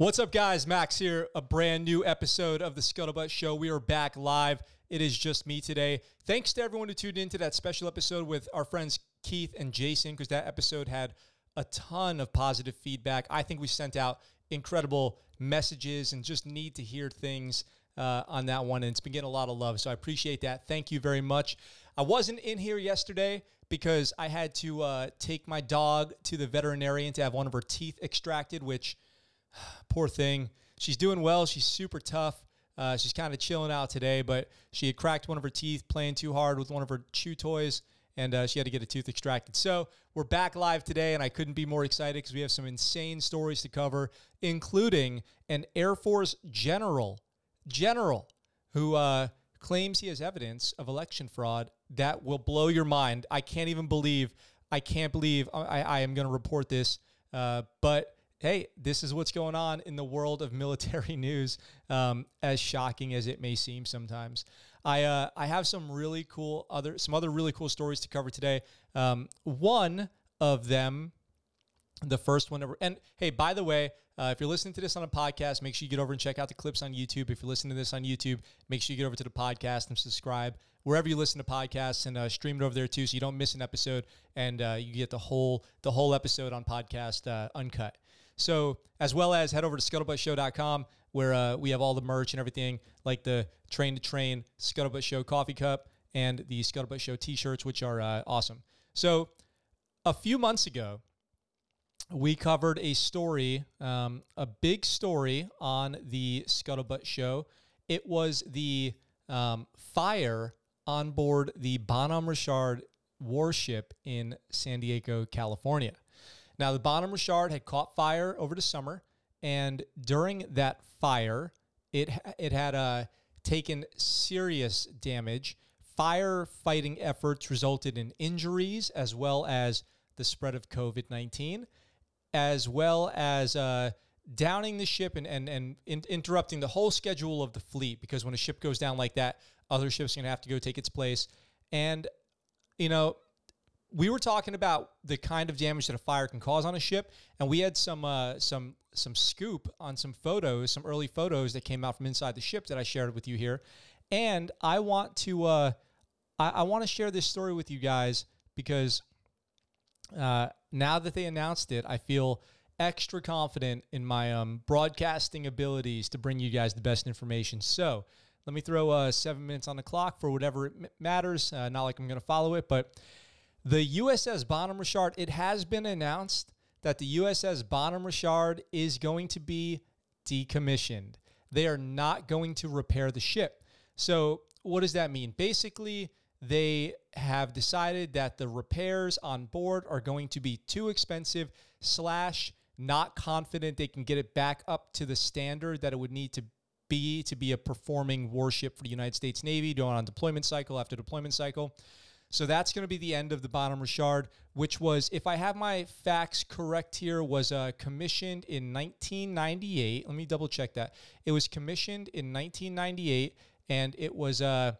What's up, guys? Max here. A brand new episode of the Scuttlebutt Show. We are back live. It is just me today. Thanks to everyone who tuned into that special episode with our friends Keith and Jason, because that episode had a ton of positive feedback. I think we sent out incredible messages and just need to hear things uh, on that one. And it's been getting a lot of love. So I appreciate that. Thank you very much. I wasn't in here yesterday because I had to uh, take my dog to the veterinarian to have one of her teeth extracted, which poor thing. She's doing well. She's super tough. Uh, she's kind of chilling out today, but she had cracked one of her teeth playing too hard with one of her chew toys, and uh, she had to get a tooth extracted. So we're back live today, and I couldn't be more excited because we have some insane stories to cover, including an Air Force general, general, who uh, claims he has evidence of election fraud that will blow your mind. I can't even believe. I can't believe I, I am going to report this, uh, but hey, this is what's going on in the world of military news, um, as shocking as it may seem sometimes. I uh, I have some really cool other some other really cool stories to cover today. Um, one of them the first one ever. And hey, by the way, uh, if you're listening to this on a podcast, make sure you get over and check out the clips on YouTube. If you're listening to this on YouTube, make sure you get over to the podcast and subscribe wherever you listen to podcasts and uh, stream it over there too, so you don't miss an episode and uh, you get the whole the whole episode on podcast uh, uncut. So as well as head over to scuttlebuttshow.com where uh, we have all the merch and everything like the train to train Scuttlebutt Show coffee cup and the Scuttlebutt Show t-shirts, which are uh, awesome. So a few months ago we covered a story, um, a big story on the Scuttlebutt show. It was the um, fire on board the Bonhomme Richard warship in San Diego, California. Now, the Bonhomme Richard had caught fire over the summer, and during that fire, it it had uh, taken serious damage. Firefighting efforts resulted in injuries as well as the spread of COVID 19 as well as uh, downing the ship and, and, and in, interrupting the whole schedule of the fleet because when a ship goes down like that, other ships are going to have to go take its place. And, you know, we were talking about the kind of damage that a fire can cause on a ship, and we had some uh, some some scoop on some photos, some early photos that came out from inside the ship that I shared with you here. And I want to uh, I, I want to share this story with you guys because uh, now that they announced it, I feel extra confident in my um, broadcasting abilities to bring you guys the best information. So let me throw uh, seven minutes on the clock for whatever it matters. Uh, not like I'm going to follow it, but the USS Bonhomme Richard, it has been announced that the USS Bonhomme Richard is going to be decommissioned. They are not going to repair the ship. So, what does that mean? Basically, they have decided that the repairs on board are going to be too expensive slash not confident they can get it back up to the standard that it would need to be to be a performing warship for the United States Navy going on deployment cycle after deployment cycle. So that's going to be the end of the Bonhomme Richard, which was, if I have my facts correct here, was uh, commissioned in 1998. Let me double check that. It was commissioned in 1998, and it was uh,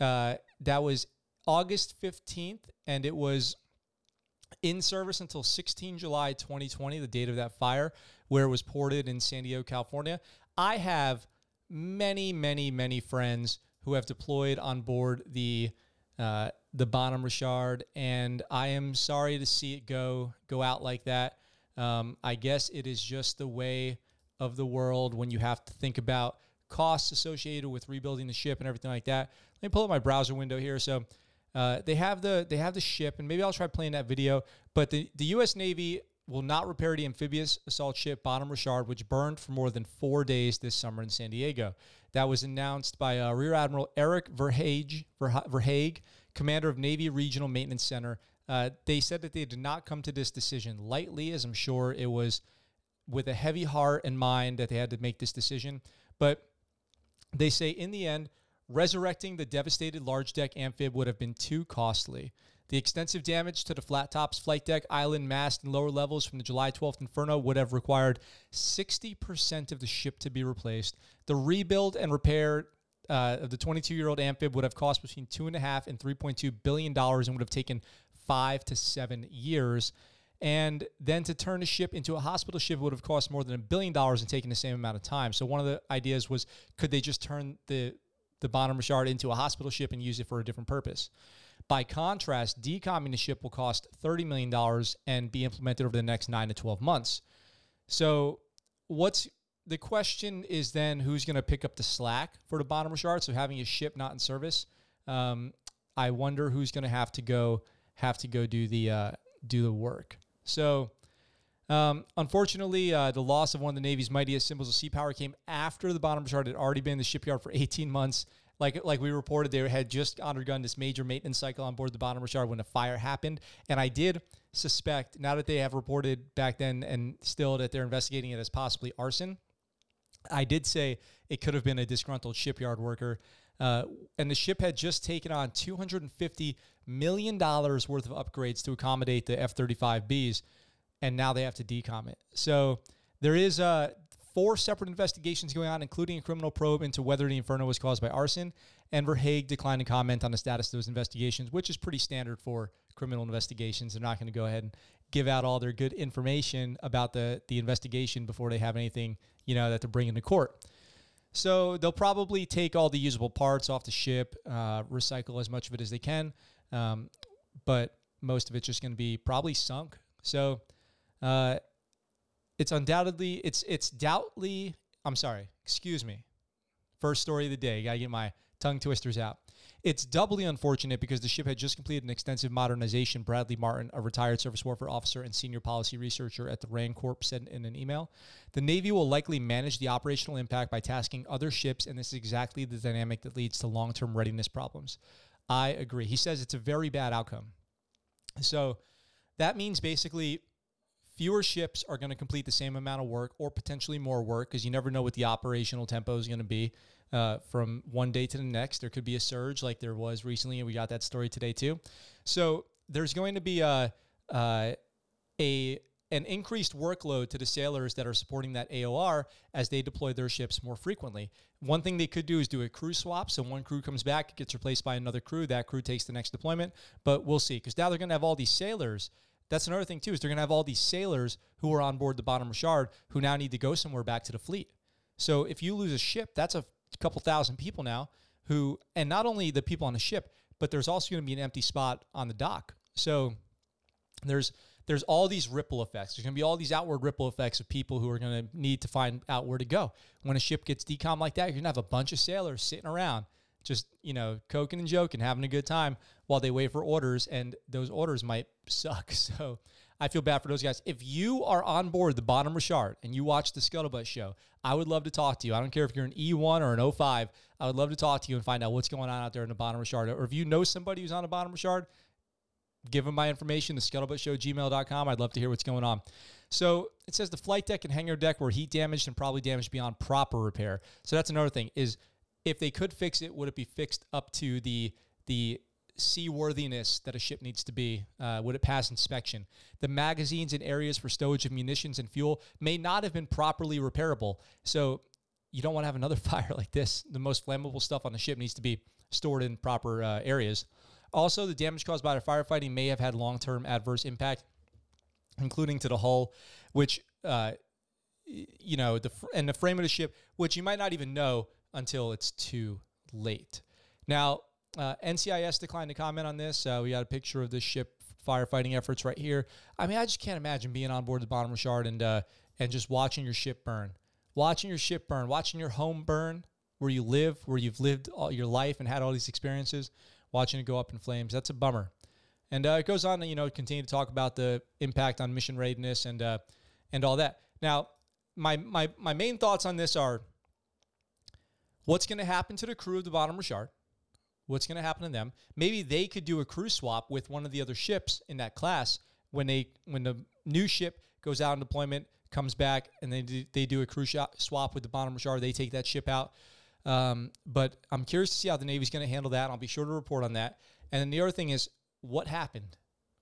uh, that was August 15th, and it was in service until 16 July 2020, the date of that fire, where it was ported in San Diego, California. I have many, many, many friends who have deployed on board the uh, the Bonhomme Richard, and I am sorry to see it go go out like that. Um, I guess it is just the way of the world when you have to think about costs associated with rebuilding the ship and everything like that. Let me pull up my browser window here. So uh, they have the they have the ship, and maybe I'll try playing that video. But the, the U.S. Navy will not repair the amphibious assault ship Bonhomme Richard, which burned for more than four days this summer in San Diego. That was announced by uh, Rear Admiral Eric Ver Hage, Verhaeghe, commander of Navy Regional Maintenance Center. Uh, they said that they did not come to this decision lightly, as I'm sure it was with a heavy heart and mind that they had to make this decision. But they say in the end, resurrecting the devastated large deck amphib would have been too costly. The extensive damage to the flat tops, flight deck, island, mast, and lower levels from the July 12th inferno would have required 60% of the ship to be replaced. The rebuild and repair uh, of the 22 year old amphib would have cost between two and a half and 3.2 billion dollars and would have taken five to seven years. And then to turn a ship into a hospital ship would have cost more than a billion dollars and taken the same amount of time. So one of the ideas was could they just turn the the Bonhomme Richard into a hospital ship and use it for a different purpose? By contrast, decomming the ship will cost $30 million and be implemented over the next nine to 12 months. So what's the question is then who's going to pick up the slack for the Bonhomme Richard? So having a ship not in service, um, I wonder who's going to have to go have to go do the uh, do the work. So, um, unfortunately, uh, the loss of one of the Navy's mightiest symbols of sea power came after the Bonhomme Richard had already been in the shipyard for 18 months. Like, like we reported, they had just undergone this major maintenance cycle on board the Bonhomme Richard when a fire happened. And I did suspect, now that they have reported back then and still that they're investigating it as possibly arson, I did say it could have been a disgruntled shipyard worker. Uh, and the ship had just taken on $250 million worth of upgrades to accommodate the F 35Bs, and now they have to decom it. So there is uh, four separate investigations going on, including a criminal probe into whether the inferno was caused by arson. And Ver Hage declined to comment on the status of those investigations, which is pretty standard for criminal investigations. They're not going to go ahead and give out all their good information about the, the investigation before they have anything, you know, that they're bringing to court. So they'll probably take all the usable parts off the ship, uh, recycle as much of it as they can, um, but most of it's just going to be probably sunk. So uh, it's undoubtedly it's it's doubtly. I'm sorry, excuse me. First story of the day. Got to get my tongue twisters out. It's doubly unfortunate because the ship had just completed an extensive modernization. Bradley Martin, a retired surface warfare officer and senior policy researcher at the RAND Corp, said in an email. The Navy will likely manage the operational impact by tasking other ships, and this is exactly the dynamic that leads to long term readiness problems. I agree. He says it's a very bad outcome. So that means basically fewer ships are going to complete the same amount of work or potentially more work because you never know what the operational tempo is going to be uh, from one day to the next. There could be a surge like there was recently, and we got that story today too. So there's going to be a uh, a an increased workload to the sailors that are supporting that AOR as they deploy their ships more frequently. One thing they could do is do a crew swap. So one crew comes back, gets replaced by another crew. That crew takes the next deployment. But we'll see because now they're going to have all these sailors. That's another thing too is they're going to have all these sailors who are on board the Bonhomme Richard who now need to go somewhere back to the fleet. So if you lose a ship, that's a couple thousand people now who, and not only the people on the ship, but there's also going to be an empty spot on the dock. So there's there's all these ripple effects. There's going to be all these outward ripple effects of people who are going to need to find out where to go. When a ship gets decom like that, you're going to have a bunch of sailors sitting around just, you know, coking and joking, having a good time while they wait for orders, and those orders might suck. So I feel bad for those guys. If you are on board the Bonhomme Richard and you watch the Scuttlebutt show, I would love to talk to you. I don't care if you're an E1 or an O5. I would love to talk to you and find out what's going on out there in the Bonhomme Richard. Or if you know somebody who's on a Bonhomme Richard, give them my information, the scuttlebuttshow. I'd love to hear what's going on. So it says the flight deck and hangar deck were heat damaged and probably damaged beyond proper repair. So that's another thing is if they could fix it, would it be fixed up to the the seaworthiness that a ship needs to be? Uh, would it pass inspection? The magazines and areas for stowage of munitions and fuel may not have been properly repairable. So you don't want to have another fire like this. The most flammable stuff on the ship needs to be stored in proper uh, areas. Also, the damage caused by the firefighting may have had long term adverse impact, including to the hull, which, uh, you know, the and the frame of the ship, which you might not even know until it's too late. Now, uh, NCIS declined to comment on this. Uh, we got a picture of the ship firefighting efforts right here. I mean, I just can't imagine being on board the Bonhomme Richard and uh, and just watching your ship burn, watching your ship burn, watching your home burn, where you live, where you've lived all your life and had all these experiences watching it go up in flames. That's a bummer. And uh, it goes on to you know continue to talk about the impact on mission readiness and uh, and all that. Now, my my my main thoughts on this are: what's going to happen to the crew of the Bonhomme Richard? What's going to happen to them? Maybe they could do a crew swap with one of the other ships in that class when they when the new ship goes out in deployment, comes back, and they do, they do a crew swap with the Bonhomme Richard. They take that ship out. Um, but I'm curious to see how the Navy's going to handle that. I'll be sure to report on that. And then the other thing is what happened.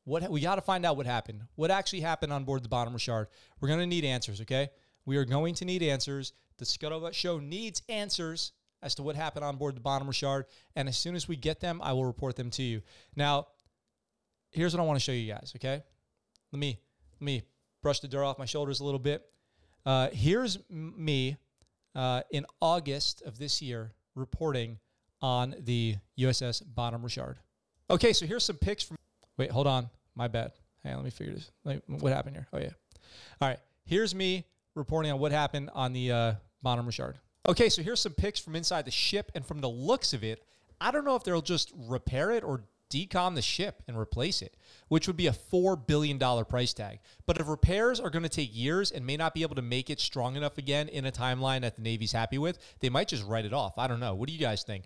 What we got to find out what happened. What actually happened on board the Bonhomme Richard? We're going to need answers. Okay, we are going to need answers. The Scuttlebutt Show needs answers as to what happened on board the Bonhomme Richard. And as soon as we get them, I will report them to you. Now, here's what I want to show you guys. Okay, let me let me brush the dirt off my shoulders a little bit. Uh, here's me uh, in August of this year reporting on the USS Bonhomme Richard. Okay, so here's some pics from. Wait, hold on. My bad. Hey, let me figure this. Like, what happened here? Oh yeah. All right. Here's me reporting on what happened on the uh, Bonhomme Richard. Okay, so here's some pics from inside the ship, and from the looks of it, I don't know if they'll just repair it or decom the ship and replace it, which would be a $4 billion price tag. But if repairs are going to take years and may not be able to make it strong enough again in a timeline that the Navy's happy with, they might just write it off. I don't know. What do you guys think?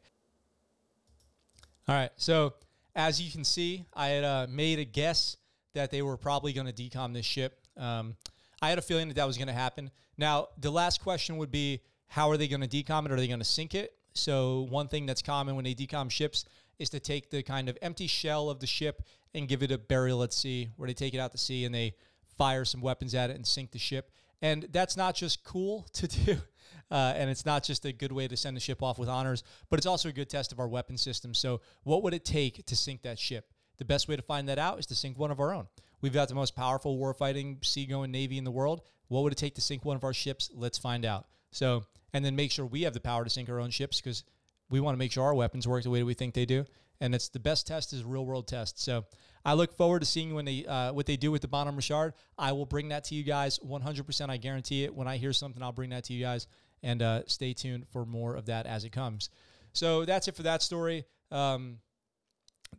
All right. So, as you can see, I had uh, made a guess that they were probably going to decom this ship. Um, I had a feeling that that was going to happen. Now, the last question would be how are they going to decom it? Are they going to sink it? So, one thing that's common when they decom ships is to take the kind of empty shell of the ship and give it a burial at sea, where they take it out to sea and they fire some weapons at it and sink the ship. And that's not just cool to do, uh, and it's not just a good way to send the ship off with honors, but it's also a good test of our weapon system. So, what would it take to sink that ship? The best way to find that out is to sink one of our own. We've got the most powerful warfighting seagoing navy in the world. What would it take to sink one of our ships? Let's find out. So, and then make sure we have the power to sink our own ships because we want to make sure our weapons work the way that we think they do. And it's the best test is a real world test. So I look forward to seeing when they uh, what they do with the Bonhomme Richard. I will bring that to you guys 100%. I guarantee it. When I hear something, I'll bring that to you guys. And uh, stay tuned for more of that as it comes. So that's it for that story. Um,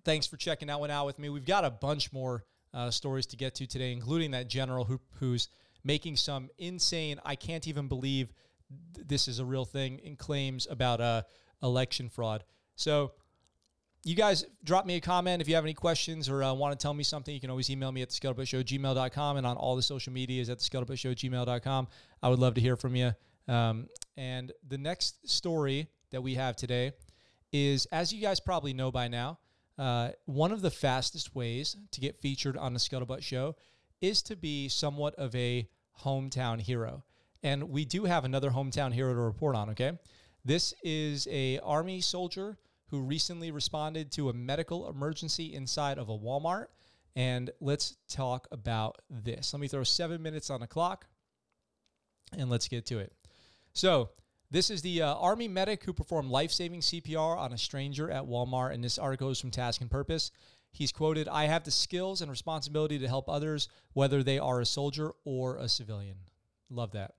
thanks for checking that one out with me. We've got a bunch more uh, stories to get to today, including that general who, who's making some insane, I can't even believe th- this is a real thing, in claims about uh, election fraud. So, you guys drop me a comment if you have any questions or uh, want to tell me something. You can always email me at the scuttlebutt gmail.com and on all the social medias at the scuttlebutt gmail.com. I would love to hear from you. Um, and the next story that we have today is, as you guys probably know by now, uh, one of the fastest ways to get featured on the Scuttlebutt Show is to be somewhat of a hometown hero. And we do have another hometown hero to report on, okay? This is a army soldier who recently responded to a medical emergency inside of a Walmart. And let's talk about this. Let me throw seven minutes on the clock and let's get to it. So, this is the uh, Army medic who performed life saving CPR on a stranger at Walmart. And this article is from Task and Purpose. He's quoted I have the skills and responsibility to help others, whether they are a soldier or a civilian. Love that.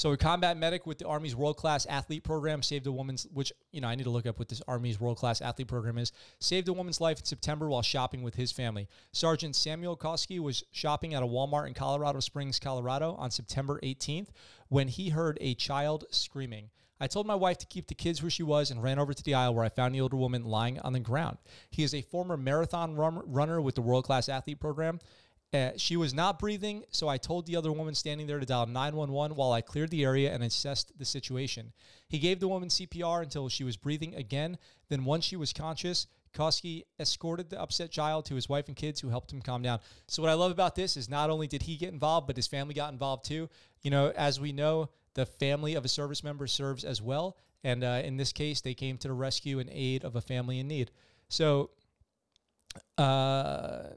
So, a combat medic with the Army's world class athlete program saved a woman's, which, you know, I need to look up what this Army's world class athlete program is, saved a woman's life in September while shopping with his family. Sergeant Samuel Koski was shopping at a Walmart in Colorado Springs, Colorado on September 18th when he heard a child screaming. I told my wife to keep the kids where she was and ran over to the aisle where I found the older woman lying on the ground. He is a former marathon run- runner with the world class athlete program. Uh, she was not breathing, so I told the other woman standing there to dial 911 while I cleared the area and assessed the situation. He gave the woman CPR until she was breathing again. Then, once she was conscious, Koski escorted the upset child to his wife and kids who helped him calm down. So, what I love about this is not only did he get involved, but his family got involved too. You know, as we know, the family of a service member serves as well. And uh, in this case, they came to the rescue and aid of a family in need. So, uh,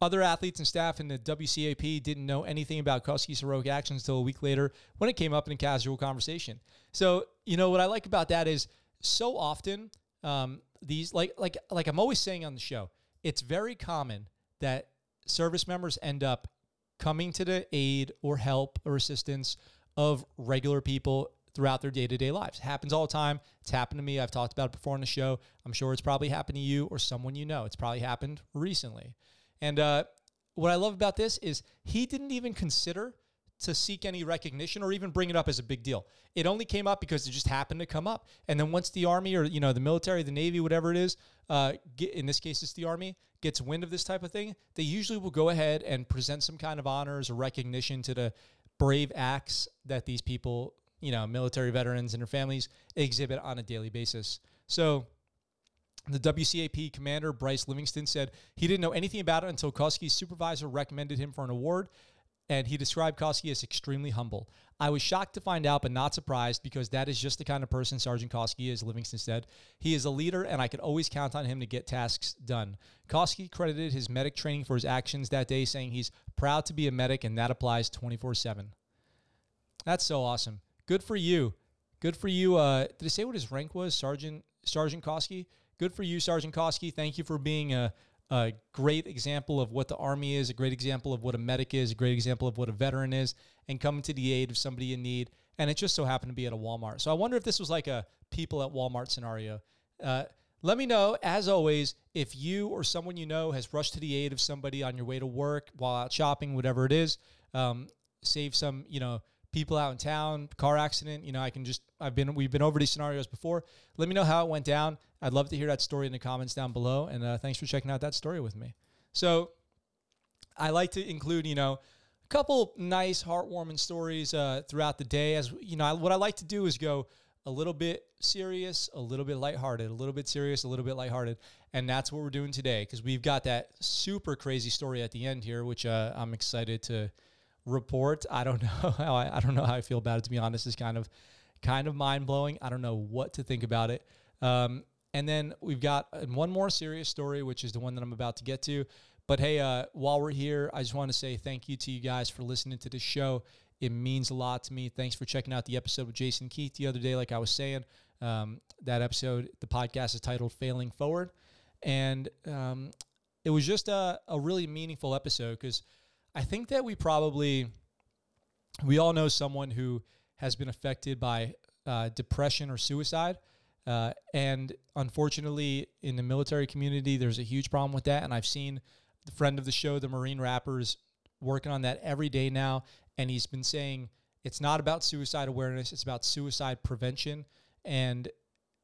other athletes and staff in the WCAP didn't know anything about Koski's heroic actions until a week later when it came up in a casual conversation. So, you know, what I like about that is so often um, these, like, like, like I'm always saying on the show, it's very common that service members end up coming to the aid or help or assistance of regular people throughout their day-to-day lives. It happens all the time. It's happened to me. I've talked about it before on the show. I'm sure it's probably happened to you or someone you know. It's probably happened recently. And uh, what I love about this is he didn't even consider to seek any recognition or even bring it up as a big deal. It only came up because it just happened to come up. And then once the army or you know the military, the navy, whatever it is, uh, get, in this case it's the army, gets wind of this type of thing, they usually will go ahead and present some kind of honors or recognition to the brave acts that these people, you know, military veterans and their families exhibit on a daily basis. So the WCAP commander, Bryce Livingston, said he didn't know anything about it until Koski's supervisor recommended him for an award. and he described Koski as extremely humble. I was shocked to find out, but not surprised because that is just the kind of person Sergeant Koski is, Livingston said. He is a leader, and I could always count on him to get tasks done. Koski credited his medic training for his actions that day, saying he's proud to be a medic, and that applies 24 7. That's so awesome. Good for you. Good for you. Uh, did it say what his rank was, Sergeant Sergeant Koski? Good for you, Sergeant Koski. Thank you for being a a great example of what the Army is, a great example of what a medic is, a great example of what a veteran is, and coming to the aid of somebody in need. And it just so happened to be at a Walmart. So I wonder if this was like a people at Walmart scenario. Uh, let me know, as always, if you or someone you know has rushed to the aid of somebody on your way to work, while out shopping, whatever it is. Um, save some, you know, people out in town, car accident. You know, I can just I've been we've been over these scenarios before. Let me know how it went down. I'd love to hear that story in the comments down below. And uh, thanks for checking out that story with me. So I like to include, you know, a couple nice, heartwarming stories uh, throughout the day. As you know, I, what I like to do is go a little bit serious, a little bit lighthearted, a little bit serious, a little bit lighthearted, and that's what we're doing today because we've got that super crazy story at the end here, which uh, I'm excited to report. I don't know how I, I don't know how I feel about it. To be honest, is kind of kind of mind blowing. I don't know what to think about it. Um, and then we've got uh, one more serious story, which is the one that I'm about to get to. But hey, uh, while we're here, I just want to say thank you to you guys for listening to this show. It means a lot to me. Thanks for checking out the episode with Jason Keith the other day. Like I was saying, um, that episode, the podcast is titled Failing Forward. And um, it was just a, a really meaningful episode because I think that we probably, we all know someone who has been affected by uh, depression or suicide. Uh, and unfortunately, in the military community, there's a huge problem with that. And I've seen the friend of the show, the Marine Rappers, working on that every day now. And he's been saying it's not about suicide awareness, it's about suicide prevention. And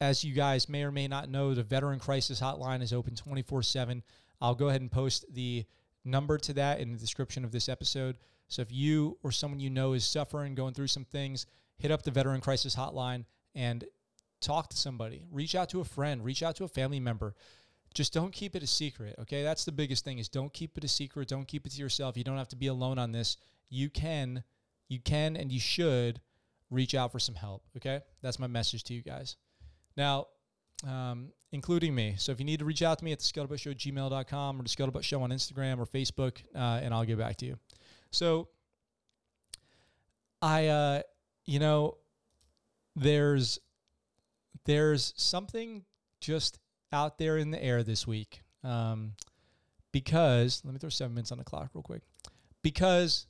as you guys may or may not know, the Veteran Crisis Hotline is open 24 7. I'll go ahead and post the number to that in the description of this episode. So if you or someone you know is suffering, going through some things, hit up the Veteran Crisis Hotline and talk to somebody, reach out to a friend, reach out to a family member. Just don't keep it a secret, okay? That's the biggest thing is don't keep it a secret, don't keep it to yourself. You don't have to be alone on this. You can you can and you should reach out for some help, okay? That's my message to you guys. Now, um, including me. So if you need to reach out to me at the scuttlebutt show gmail.com or the scuttlebutt show on Instagram or Facebook, uh, and I'll get back to you. So I, uh, you know, there's there's something just out there in the air this week. Um, because let me throw seven minutes on the clock real quick. Because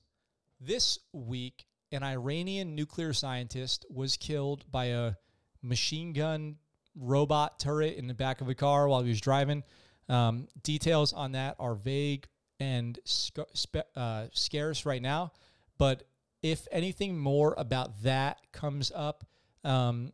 this week, an Iranian nuclear scientist was killed by a machine gun robot turret in the back of a car while he was driving. Um, details on that are vague and sc- spe- uh, scarce right now. But if anything more about that comes up, um,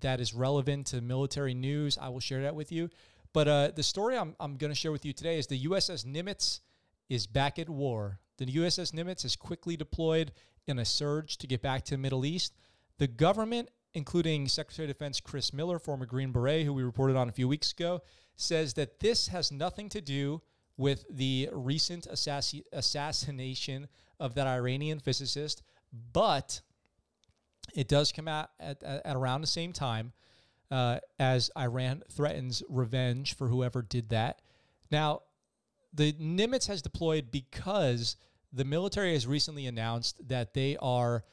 that is relevant to military news, I will share that with you. But uh, the story I'm, I'm going to share with you today is the USS Nimitz is back at war. The USS Nimitz is quickly deployed in a surge to get back to the Middle East. The government, including Secretary of Defense Chris Miller, former Green Beret, who we reported on a few weeks ago, says that this has nothing to do with the recent assassi- assassination of that Iranian physicist, but it does come out at, at, at around the same time uh, as Iran threatens revenge for whoever did that. Now, the Nimitz has deployed because the military has recently announced that they are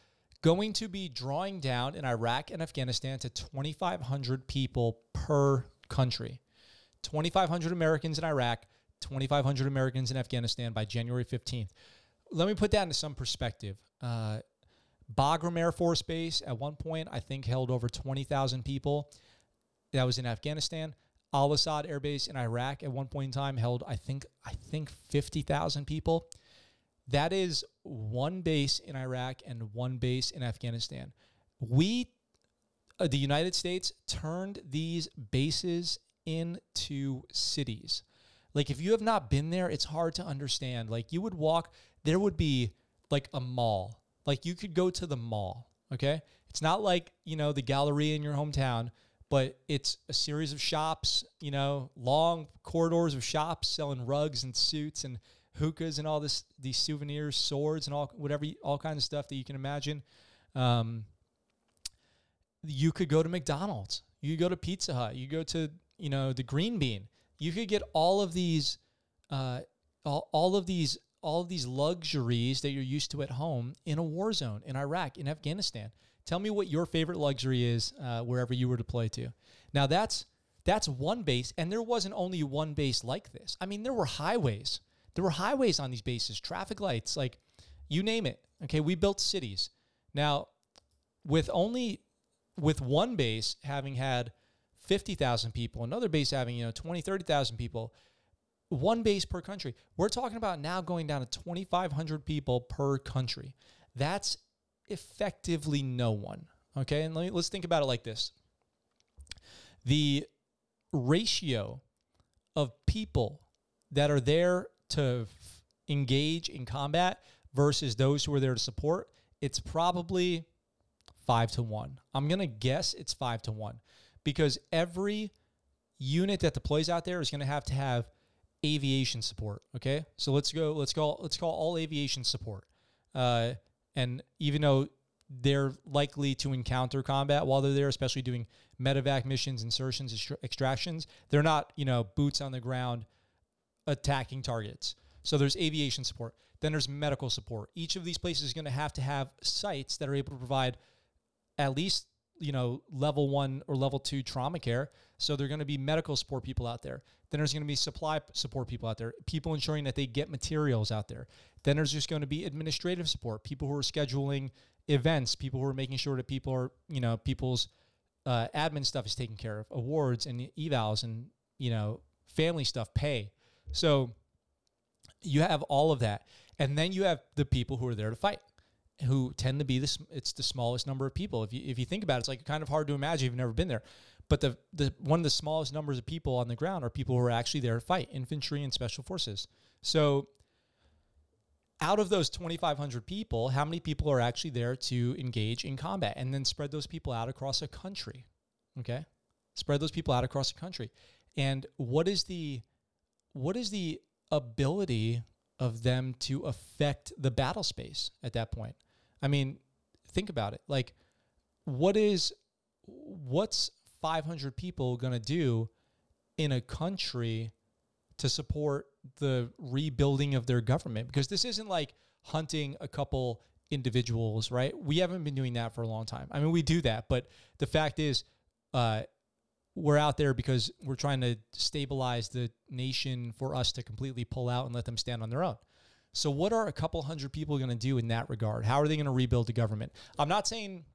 going to be drawing down in Iraq and Afghanistan to 2,500 people per country. 2,500 Americans in Iraq, 2,500 Americans in Afghanistan by January 15th. Let me put that into some perspective. Uh, Bagram Air Force Base at one point, I think, held over 20,000 people. That was in Afghanistan. Al Asad Air Base in Iraq at one point in time held, I think, I think 50,000 people. That is one base in Iraq and one base in Afghanistan. We, uh, the United States, turned these bases into cities. Like, if you have not been there, it's hard to understand. Like, you would walk, there would be like a mall like you could go to the mall, okay? It's not like, you know, the gallery in your hometown, but it's a series of shops, you know, long corridors of shops selling rugs and suits and hookahs and all this these souvenirs, swords and all whatever all kinds of stuff that you can imagine. Um, you could go to McDonald's. You go to Pizza Hut. You go to you know the Green Bean. You could get all of these, uh, all, all of these all of these luxuries that you're used to at home in a war zone in Iraq, in Afghanistan. Tell me what your favorite luxury is uh, wherever you were deployed to. Now that's that's one base, and there wasn't only one base like this. I mean, there were highways. There were highways on these bases, traffic lights, like you name it. Okay, we built cities. Now, with only with one base having had 50,000 people, another base having, you know, 20, 30,000 people, one base per country. We're talking about now going down to 2,500 people per country. That's effectively no one. Okay. And let me, let's think about it like this the ratio of people that are there to f- engage in combat versus those who are there to support, it's probably five to one. I'm going to guess it's five to one because every unit that deploys out there is going to have to have aviation support. Okay, so let's go. Let's go. Let's call all aviation support. Uh, and even though they're likely to encounter combat while they're there, especially doing medevac missions, insertions, extractions, they're not you know boots on the ground attacking targets. So there's aviation support. Then there's medical support. Each of these places is going to have to have sites that are able to provide at least you know level one or level two trauma care. So they're going to be medical support people out there. Then there's going to be supply support people out there, people ensuring that they get materials out there. Then there's just going to be administrative support, people who are scheduling events, people who are making sure that people are you know people's uh, admin stuff is taken care of, awards and evals and you know family stuff, pay. So you have all of that, and then you have the people who are there to fight who tend to be this it's the smallest number of people. If you if you think about it it's like kind of hard to imagine if you've never been there but the the one of the smallest numbers of people on the ground are people who are actually there to fight infantry and special forces. So out of those 2500 people how many people are actually there to engage in combat? And then spread those people out across a country okay? Spread those people out across the country. And what is the what is the ability of them to affect the battle space at that point I mean, think about it. Like, what is what's 500 people going to do in a country to support the rebuilding of their government? Because this isn't like hunting a couple individuals, right? We haven't been doing that for a long time. I mean, we do that, but the fact is, uh, we're out there because we're trying to stabilize the nation for us to completely pull out and let them stand on their own. So, what are a couple hundred people going to do in that regard? How are they going to rebuild the government? I'm not saying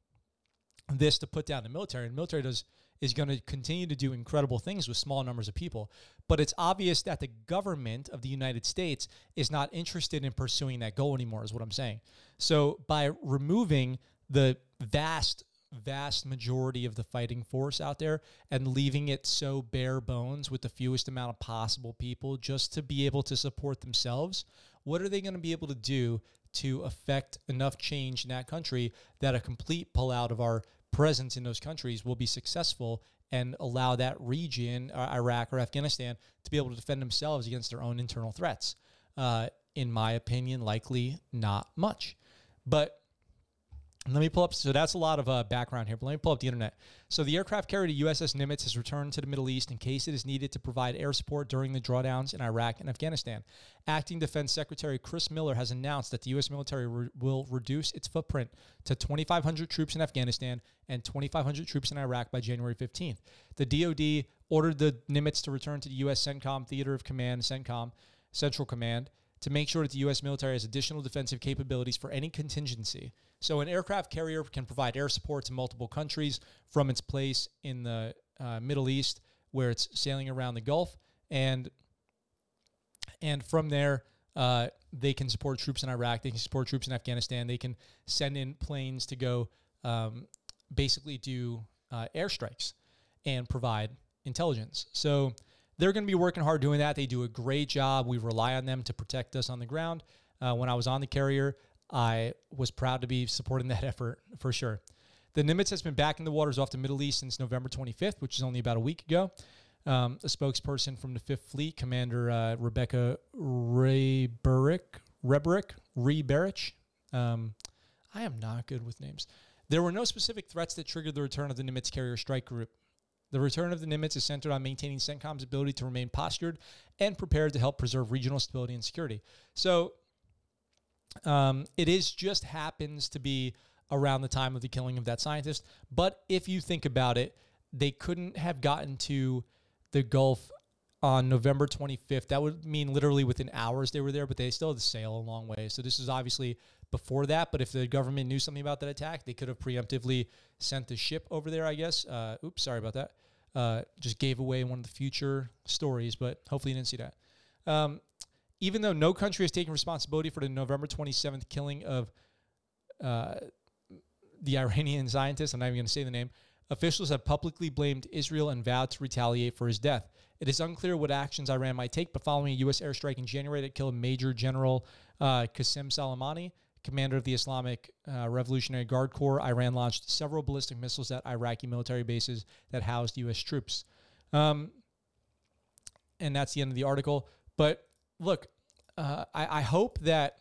this to put down the military. The military does is going to continue to do incredible things with small numbers of people, but it's obvious that the government of the United States is not interested in pursuing that goal anymore. Is what I'm saying. So, by removing the vast vast majority of the fighting force out there and leaving it so bare bones with the fewest amount of possible people just to be able to support themselves what are they going to be able to do to affect enough change in that country that a complete pullout of our presence in those countries will be successful and allow that region, uh, Iraq or Afghanistan, to be able to defend themselves against their own internal threats? Uh, in my opinion, likely not much. But let me pull up. So that's a lot of uh, background here, but let me pull up the internet. So the aircraft carrier USS Nimitz has returned to the Middle East in case it is needed to provide air support during the drawdowns in Iraq and Afghanistan. Acting Defense Secretary Chris Miller has announced that the U.S. military re- will reduce its footprint to 2,500 troops in Afghanistan and 2,500 troops in Iraq by January 15th. The DoD ordered the Nimitz to return to the U.S. CENTCOM Theater of Command, CENTCOM Central Command to make sure that the U.S. military has additional defensive capabilities for any contingency. So, an aircraft carrier can provide air support to multiple countries from its place in the uh, Middle East, where it's sailing around the Gulf, and and from there, uh, they can support troops in Iraq. They can support troops in Afghanistan. They can send in planes to go um, basically do uh, airstrikes and provide intelligence. So they're going to be working hard doing that. They do a great job. We rely on them to protect us on the ground. Uh, when I was on the carrier, I was proud to be supporting that effort for sure. The Nimitz has been back in the waters off the Middle East since November 25th, which is only about a week ago. Um, a spokesperson from the Fifth Fleet, Commander uh, Rebecca Reyberick, Reberick, Reberich. Um, I am not good with names. There were no specific threats that triggered the return of the Nimitz carrier strike group. The return of the Nimitz is centered on maintaining CENTCOM's ability to remain postured and prepared to help preserve regional stability and security. So um, it is just happens to be around the time of the killing of that scientist. But if you think about it, they couldn't have gotten to the Gulf on November 25th. That would mean literally within hours they were there, but they still had to sail a long way. So this is obviously before that. But if the government knew something about that attack, they could have preemptively sent the ship over there, I guess. Uh, oops, sorry about that. Uh, just gave away one of the future stories, but hopefully you didn't see that. Um, even though no country has taken responsibility for the November 27th killing of uh, the Iranian scientist, I'm not even going to say the name, officials have publicly blamed Israel and vowed to retaliate for his death. It is unclear what actions Iran might take, but following a U.S. airstrike in January that killed Major General uh, Qasem Soleimani, commander of the Islamic uh, Revolutionary Guard Corps, Iran launched several ballistic missiles at Iraqi military bases that housed U.S. troops. Um, and that's the end of the article. But look, uh, I, I hope that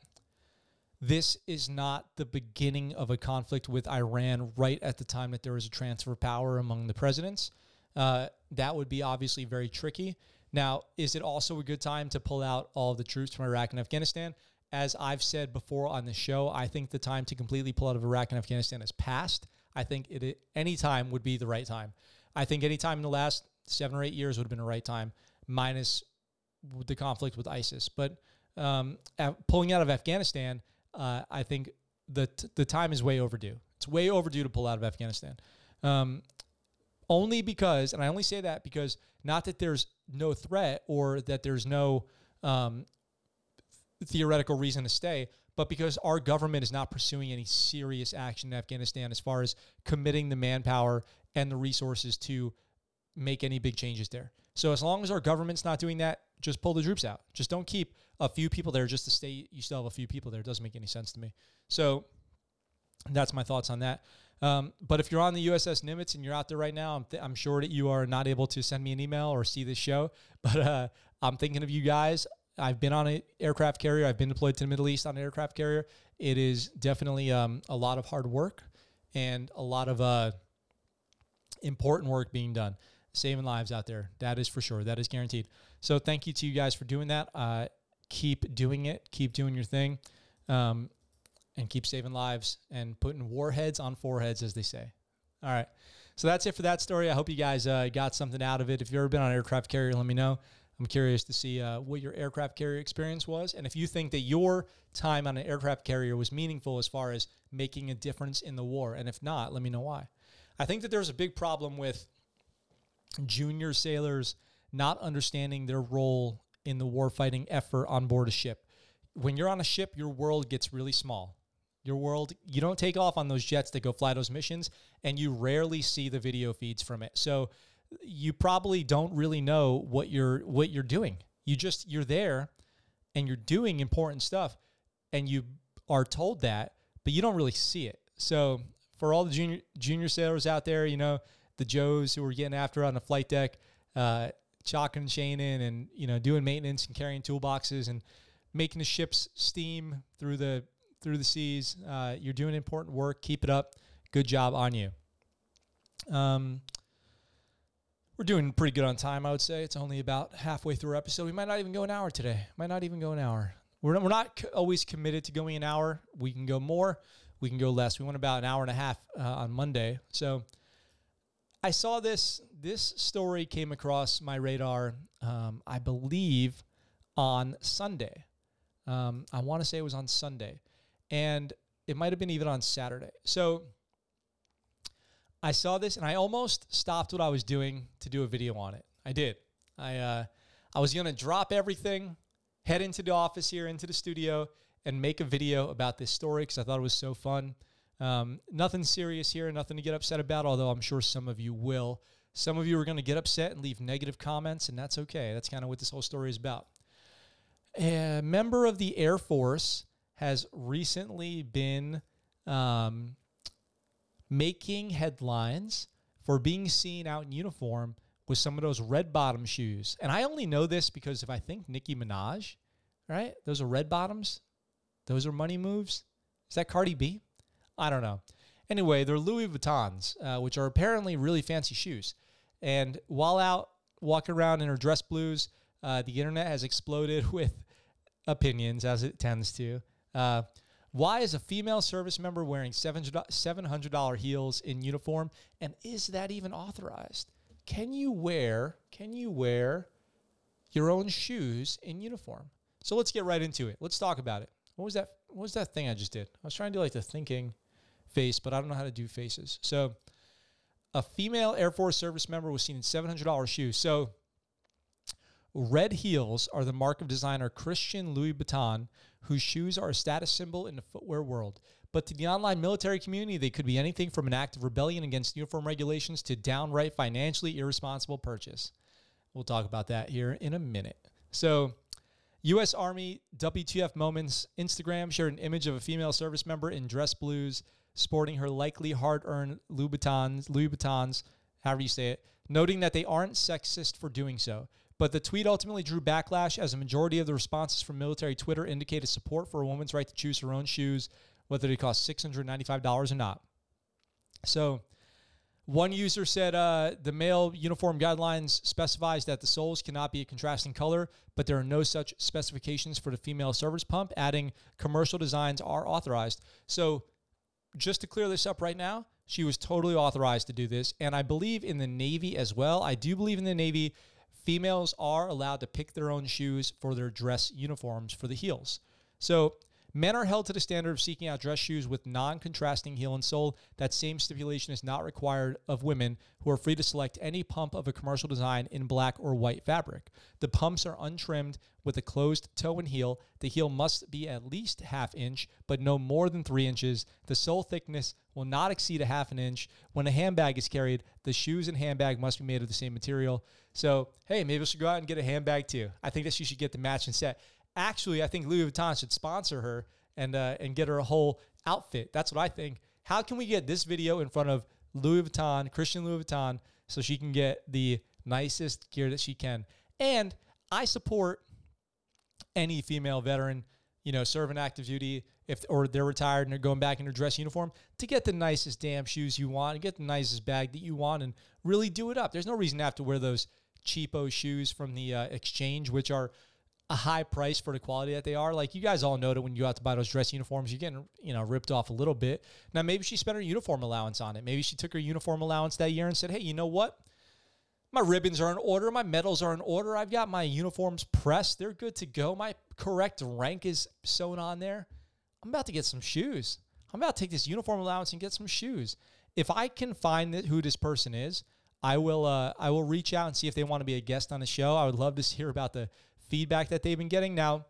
this is not the beginning of a conflict with Iran right at the time that there is a transfer of power among the presidents. Uh, that would be obviously very tricky. Now, is it also a good time to pull out all the troops from Iraq and Afghanistan? As I've said before on the show, I think the time to completely pull out of Iraq and Afghanistan has passed. I think it any time would be the right time. I think any time in the last seven or eight years would have been the right time, minus the conflict with ISIS. But um, pulling out of Afghanistan, uh, I think the the time is way overdue. It's way overdue to pull out of Afghanistan. Um, only because, and I only say that because not that there's no threat or that there's no um, theoretical reason to stay, but because our government is not pursuing any serious action in Afghanistan as far as committing the manpower and the resources to make any big changes there. So as long as our government's not doing that, just pull the troops out. Just don't keep a few people there just to stay. You still have a few people there. It doesn't make any sense to me. So that's my thoughts on that. Um, but if you're on the USS Nimitz and you're out there right now, I'm, th- I'm, sure that you are not able to send me an email or see this show. But uh, I'm thinking of you guys. I've been on an aircraft carrier. I've been deployed to the Middle East on an aircraft carrier. It is definitely um, a lot of hard work and a lot of uh, important work being done, saving lives out there. That is for sure. That is guaranteed. So thank you to you guys for doing that. Uh, keep doing it. Keep doing your thing, um, and keep saving lives and putting warheads on foreheads, as they say. All right. So that's it for that story. I hope you guys uh, got something out of it. If you've ever been on an aircraft carrier, let me know. I'm curious to see uh, what your aircraft carrier experience was, and if you think that your time on an aircraft carrier was meaningful as far as making a difference in the war. And if not, let me know why. I think that there's a big problem with junior sailors not understanding their role in the warfighting effort on board a ship. When you're on a ship, your world gets really small. Your world, you don't take off on those jets that go fly those missions, and you rarely see the video feeds from it. So you probably don't really know what you're what you're doing. You just you're there and you're doing important stuff and you are told that, but you don't really see it. So for all the junior junior sailors out there, you know, the Joes who are getting after on the flight deck, uh, chalking and chaining and, you know, doing maintenance and carrying toolboxes and making the ships steam through the through the seas. Uh, you're doing important work. Keep it up. Good job on you. Um, we're doing pretty good on time, I would say. It's only about halfway through our episode. We might not even go an hour today. Might not even go an hour. We're not, we're not always committed to going an hour. We can go more. We can go less. We went about an hour and a half uh, on Monday. So I saw this. This story came across my radar, um, I believe, on Sunday. Um, I want to say it was on Sunday. And it might have been even on Saturday. So I saw this and I almost stopped what I was doing to do a video on it. I did. I uh, I was gonna drop everything, head into the office here, into the studio, and make a video about this story because I thought it was so fun. Um, nothing serious here, nothing to get upset about. Although I'm sure some of you will. Some of you are to get upset and leave negative comments, and that's okay. That's kind of what this whole story is about. A member of the Air Force has recently been um, making headlines for being seen out in uniform with some of those red bottom shoes. And I only know this because if I think Nicki Minaj, right? Those are red bottoms. Those are money moves. Is that Cardi B? I don't know. Anyway, they're Louis Vuittons, uh, which are apparently really fancy shoes. And while out walking around in her dress blues, uh, the internet has exploded with opinions, as it tends to. Uh, why is a female service member wearing $700 heels in uniform? And is that even authorized? Can you wear, can you wear your own shoes in uniform? So let's get right into it. Let's talk about it. What was that? What was that thing I just did? I was trying to do like the thinking face, but I don't know how to do faces. So a female Air Force service member was seen in $700 shoes. So red heels are the mark of designer Christian Louis Vuitton, whose shoes are a status symbol in the footwear world. But to the online military community, they could be anything from an act of rebellion against uniform regulations to downright financially irresponsible purchase. We'll talk about that here in a minute. So, U.S. Army WTF Moments Instagram shared an image of a female service member in dress blues, sporting her likely hard-earned Louis Vuittons, however you say it, noting that they aren't sexist for doing so. But the tweet ultimately drew backlash as a majority of the responses from military Twitter indicated support for a woman's right to choose her own shoes, whether they cost $695 or not. So, one user said uh, the male uniform guidelines specifies that the soles cannot be a contrasting color, but there are no such specifications for the female service pump, adding commercial designs are authorized. So just to clear this up right now, she was totally authorized to do this. And I believe in the Navy as well. I do believe in the Navy, females are allowed to pick their own shoes for their dress uniforms for the heels. So Men are held to the standard of seeking out dress shoes with non contrasting heel and sole. That same stipulation is not required of women, who are free to select any pump of a commercial design in black or white fabric. The pumps are untrimmed with a closed toe and heel. The heel must be at least half inch, but no more than three inches. The sole thickness will not exceed a half an inch. When a handbag is carried, the shoes and handbag must be made of the same material. So, hey, maybe we should go out and get a handbag too. I think that she should get the matching set. Actually, I think Louis Vuitton should sponsor her and uh, and get her a whole outfit. That's what I think. How can we get this video in front of Louis Vuitton, Christian Louis Vuitton, so she can get the nicest gear that she can? And I support any female veteran, you know, serving active duty, if or they're retired and they're going back in their dress uniform, to get the nicest damn shoes you want and get the nicest bag that you want and really do it up. There's no reason to have to wear those cheapo shoes from the uh, exchange, which are a high price for the quality that they are. Like you guys all know that when you go out to buy those dress uniforms, you're getting you know ripped off a little bit. Now maybe she spent her uniform allowance on it. Maybe she took her uniform allowance that year and said, hey, you know what? My ribbons are in order. My medals are in order. I've got my uniforms pressed. They're good to go. My correct rank is sewn on there. I'm about to get some shoes. I'm about to take this uniform allowance and get some shoes. If I can find who this person is, I will. Uh, I will reach out and see if they want to be a guest on the show. I would love to hear about the feedback that they've been getting. Now,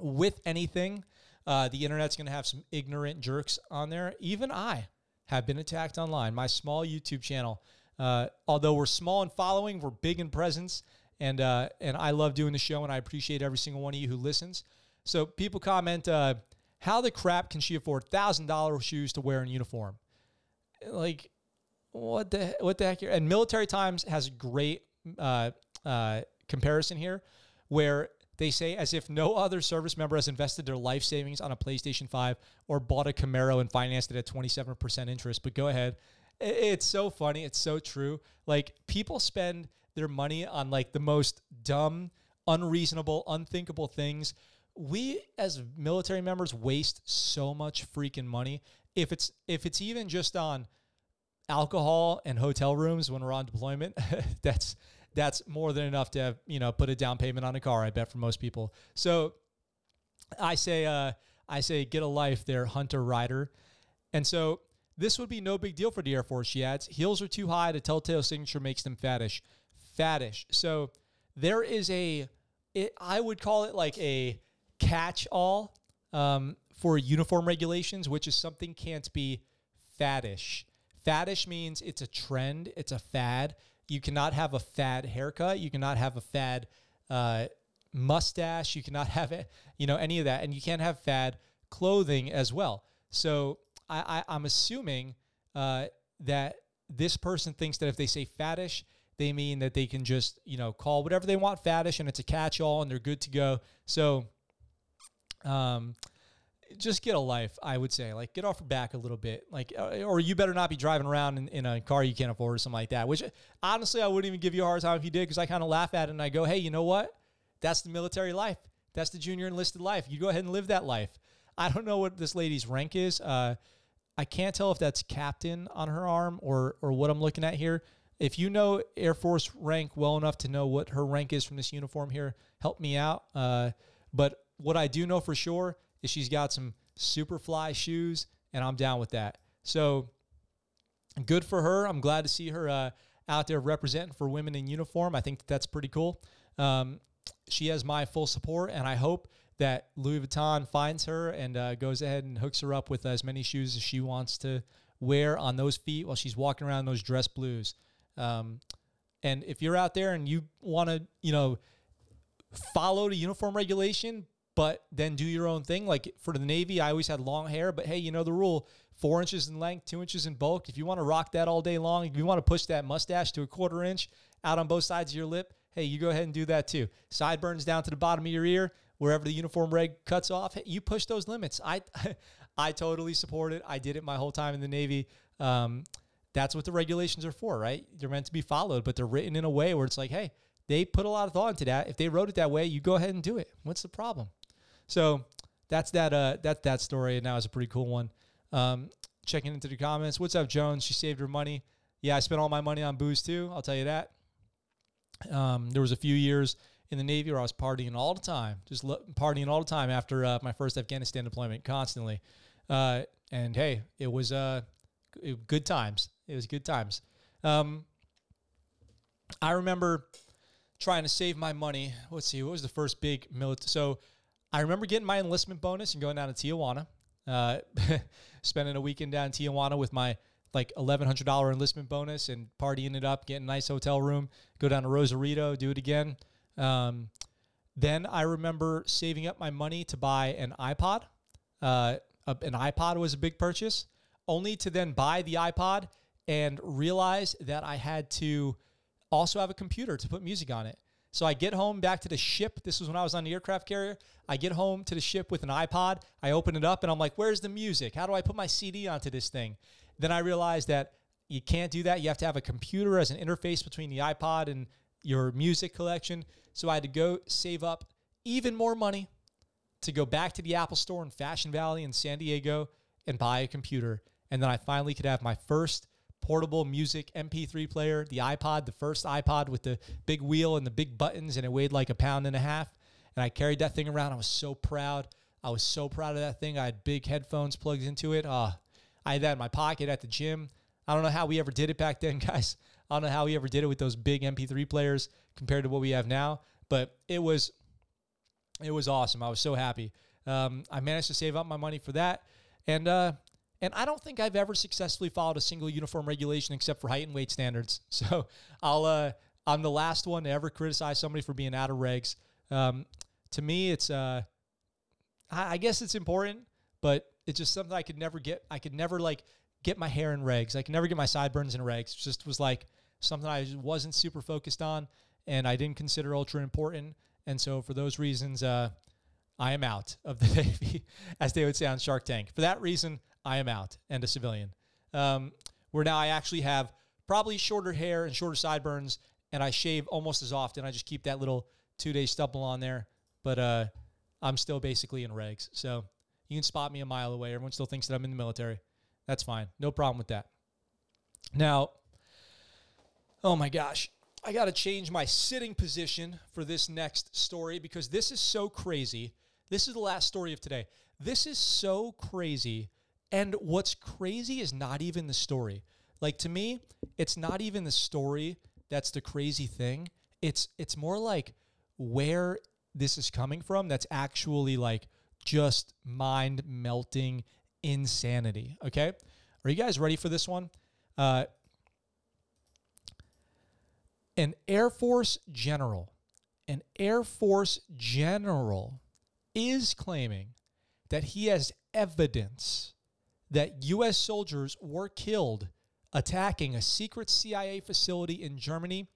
with anything, uh, the internet's going to have some ignorant jerks on there. Even I have been attacked online. My small YouTube channel, uh, although we're small in following, we're big in presence, and uh, and I love doing the show, and I appreciate every single one of you who listens. So people comment, uh, "How the crap can she afford thousand dollar shoes to wear in uniform?" Like, what the what the heck? Here? And Military Times has a great uh, uh, comparison here where they say as if no other service member has invested their life savings on a PlayStation 5 or bought a Camaro and financed it at 27% interest. But go ahead. It's so funny. It's so true. Like people spend their money on like the most dumb, unreasonable, unthinkable things. We as military members waste so much freaking money. If it's if it's even just on alcohol and hotel rooms when we're on deployment, that's that's more than enough to have, you know, put a down payment on a car, I bet for most people. So I say, uh, I say, get a life there, hunter rider. And so this would be no big deal for the Air Force, she adds. Heels are too high. The telltale signature makes them fattish. Fattish. So there is a, it, I would call it like a catch all um, for uniform regulations, which is something can't be faddish. Faddish means it's a trend, it's a fad. You cannot have a fad haircut. You cannot have a fad uh, mustache. You cannot have it, you know, any of that, and you can't have fad clothing as well. So I, I, am assuming uh, that this person thinks that if they say faddish, they mean that they can just, you know, call whatever they want faddish and it's a catch all and they're good to go. So, um, just get a life, I would say. Like, get off your back a little bit. Like, uh, or you better not be driving around in, in a car you can't afford or something like that. Which, honestly, I wouldn't even give you a hard time if you did because I kind of laugh at it and I go, hey, you know what? That's the military life. That's the junior enlisted life. You go ahead and live that life. I don't know what this lady's rank is. Uh, I can't tell if that's captain on her arm or or what I'm looking at here. If you know Air Force rank well enough to know what her rank is from this uniform here, help me out. Uh, but what I do know for sure is she's got some super fly shoes, and I'm down with that. So good for her. I'm glad to see her uh, out there representing for women in uniform. I think that that's pretty cool. Um, she has my full support, and I hope that Louis Vuitton finds her and uh, goes ahead and hooks her up with as many shoes as she wants to wear on those feet while she's walking around in those dress blues. Um, and if you're out there and you want to, you know, follow the uniform regulation, but then do your own thing. Like for the Navy, I always had long hair, but hey, you know the rule four inches in length, two inches in bulk. If you want to rock that all day long, if you want to push that mustache to a quarter inch out on both sides of your lip, hey, you go ahead and do that too. Sideburns down to the bottom of your ear, wherever the uniform reg cuts off, hey, you push those limits. I, I totally support it. I did it my whole time in the Navy. Um, that's what the regulations are for, right? They're meant to be followed, but they're written in a way where it's like, hey, they put a lot of thought into that. If they wrote it that way, you go ahead and do it. What's the problem? So that's that. Uh, that that story, and that was a pretty cool one. Um, checking into the comments. What's up, Jones? She saved her money. Yeah, I spent all my money on booze too. I'll tell you that. Um, there was a few years in the Navy where I was partying all the time, just lo- partying all the time after uh, my first Afghanistan deployment, constantly. Uh, and hey, it was uh, good times. It was good times. Um, I remember trying to save my money. Let's see, what was the first big military? So I remember getting my enlistment bonus and going down to Tijuana, uh, spending a weekend down in Tijuana with my like eleven hundred dollar enlistment bonus and partying it up, getting a nice hotel room, go down to Rosarito, do it again. Um, then I remember saving up my money to buy an iPod. Uh, an iPod was a big purchase, only to then buy the iPod and realize that I had to also have a computer to put music on it. So I get home back to the ship. This was when I was on the aircraft carrier. I get home to the ship with an iPod. I open it up and I'm like, where's the music? How do I put my CD onto this thing? Then I realized that you can't do that. You have to have a computer as an interface between the iPod and your music collection. So I had to go save up even more money to go back to the Apple store in Fashion Valley in San Diego and buy a computer. And then I finally could have my first portable music MP3 player, the iPod, the first iPod with the big wheel and the big buttons, and it weighed like a pound and a half. And I carried that thing around. I was so proud. I was so proud of that thing. I had big headphones plugged into it. Uh, I had that in my pocket at the gym. I don't know how we ever did it back then, guys. I don't know how we ever did it with those big MP3 players compared to what we have now, but it was it was awesome. I was so happy. Um, I managed to save up my money for that, and uh, and I don't think I've ever successfully followed a single uniform regulation except for height and weight standards. So I'll uh, I'm the last one to ever criticize somebody for being out of regs. Um, to me, it's uh, I, guess it's important, but it's just something I could never get. I could never like get my hair in regs. I could never get my sideburns in regs. It just was like something I wasn't super focused on, and I didn't consider ultra important. And so for those reasons, uh, I am out of the Navy, as they would say on Shark Tank. For that reason, I am out and a civilian. Um, where now I actually have probably shorter hair and shorter sideburns, and I shave almost as often. I just keep that little two day stubble on there, but uh, I'm still basically in regs. So you can spot me a mile away. Everyone still thinks that I'm in the military. That's fine. No problem with that. Now, oh my gosh, I got to change my sitting position for this next story because this is so crazy. This is the last story of today. This is so crazy and what's crazy is not even the story. Like to me, it's not even the story that's the crazy thing. It's it's more like where this is coming from that's actually like just mind melting insanity. Okay? Are you guys ready for this one? Uh, an Air Force general, an Air Force general is claiming that he has evidence that U.S. soldiers were killed attacking a secret CIA facility in Germany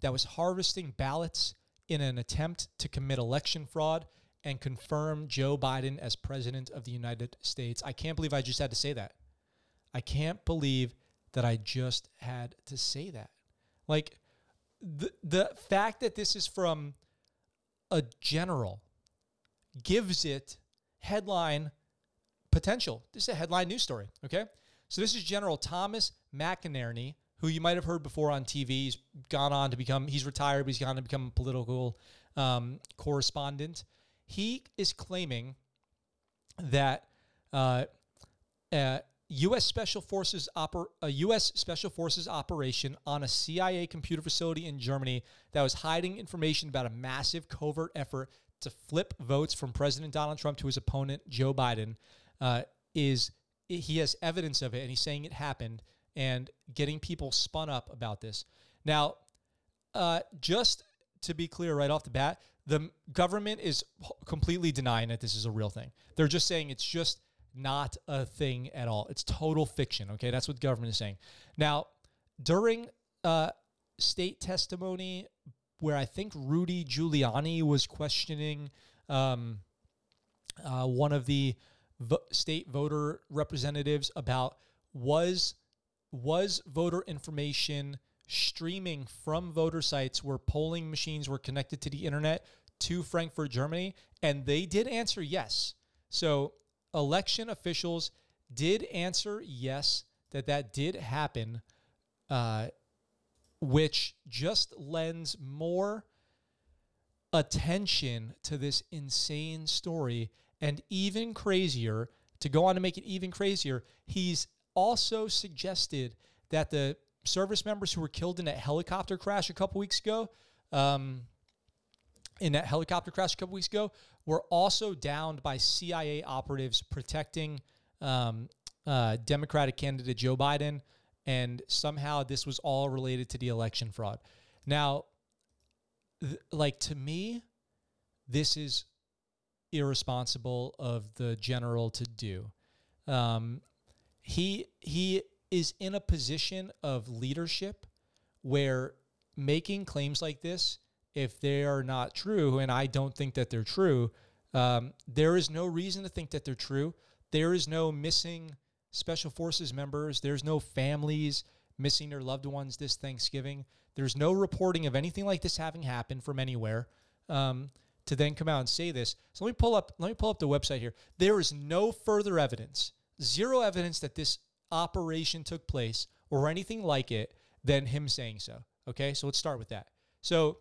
that was harvesting ballots in an attempt to commit election fraud and confirm Joe Biden as president of the United States. I can't believe I just had to say that. I can't believe that I just had to say that. Like the the fact that this is from a general gives it headline potential. This is a headline news story, okay? So this is General Thomas McInerney, who you might have heard before on TV. He's gone on to become, he's retired, but he's gone to become a political um, correspondent. He is claiming that uh, uh, U.S. Special Forces oper- a U.S. Special Forces operation on a CIA computer facility in Germany that was hiding information about a massive covert effort to flip votes from President Donald Trump to his opponent Joe Biden uh, is he has evidence of it and he's saying it happened and getting people spun up about this. Now, uh, just to be clear right off the bat, the government is completely denying that this is a real thing. They're just saying it's just not a thing at all. It's total fiction. Okay, that's what the government is saying. Now, during uh, state testimony, where I think Rudy Giuliani was questioning um, uh, one of the state voter representatives about was was voter information streaming from voter sites where polling machines were connected to the internet to Frankfurt, Germany, and they did answer yes. So election officials did answer yes that that did happen, uh, which just lends more attention to this insane story and even crazier, to go on to make it even crazier, he's also suggested that the service members who were killed in that helicopter crash a couple weeks ago, um, in that helicopter crash a couple weeks ago, were also downed by CIA operatives protecting um, uh, Democratic candidate Joe Biden. And somehow this was all related to the election fraud. Now, th- like to me, this is irresponsible of the general to do. Um, he he is in a position of leadership where making claims like this, if they are not true, and I don't think that they're true, um, there is no reason to think that they're true. There is no missing special forces members. There's no families missing their loved ones this Thanksgiving. There's no reporting of anything like this having happened from anywhere. Um, to then come out and say this. So let me pull up let me pull up the website here. There is no further evidence, zero evidence that this operation took place or anything like it than him saying so. Okay, so let's start with that. So,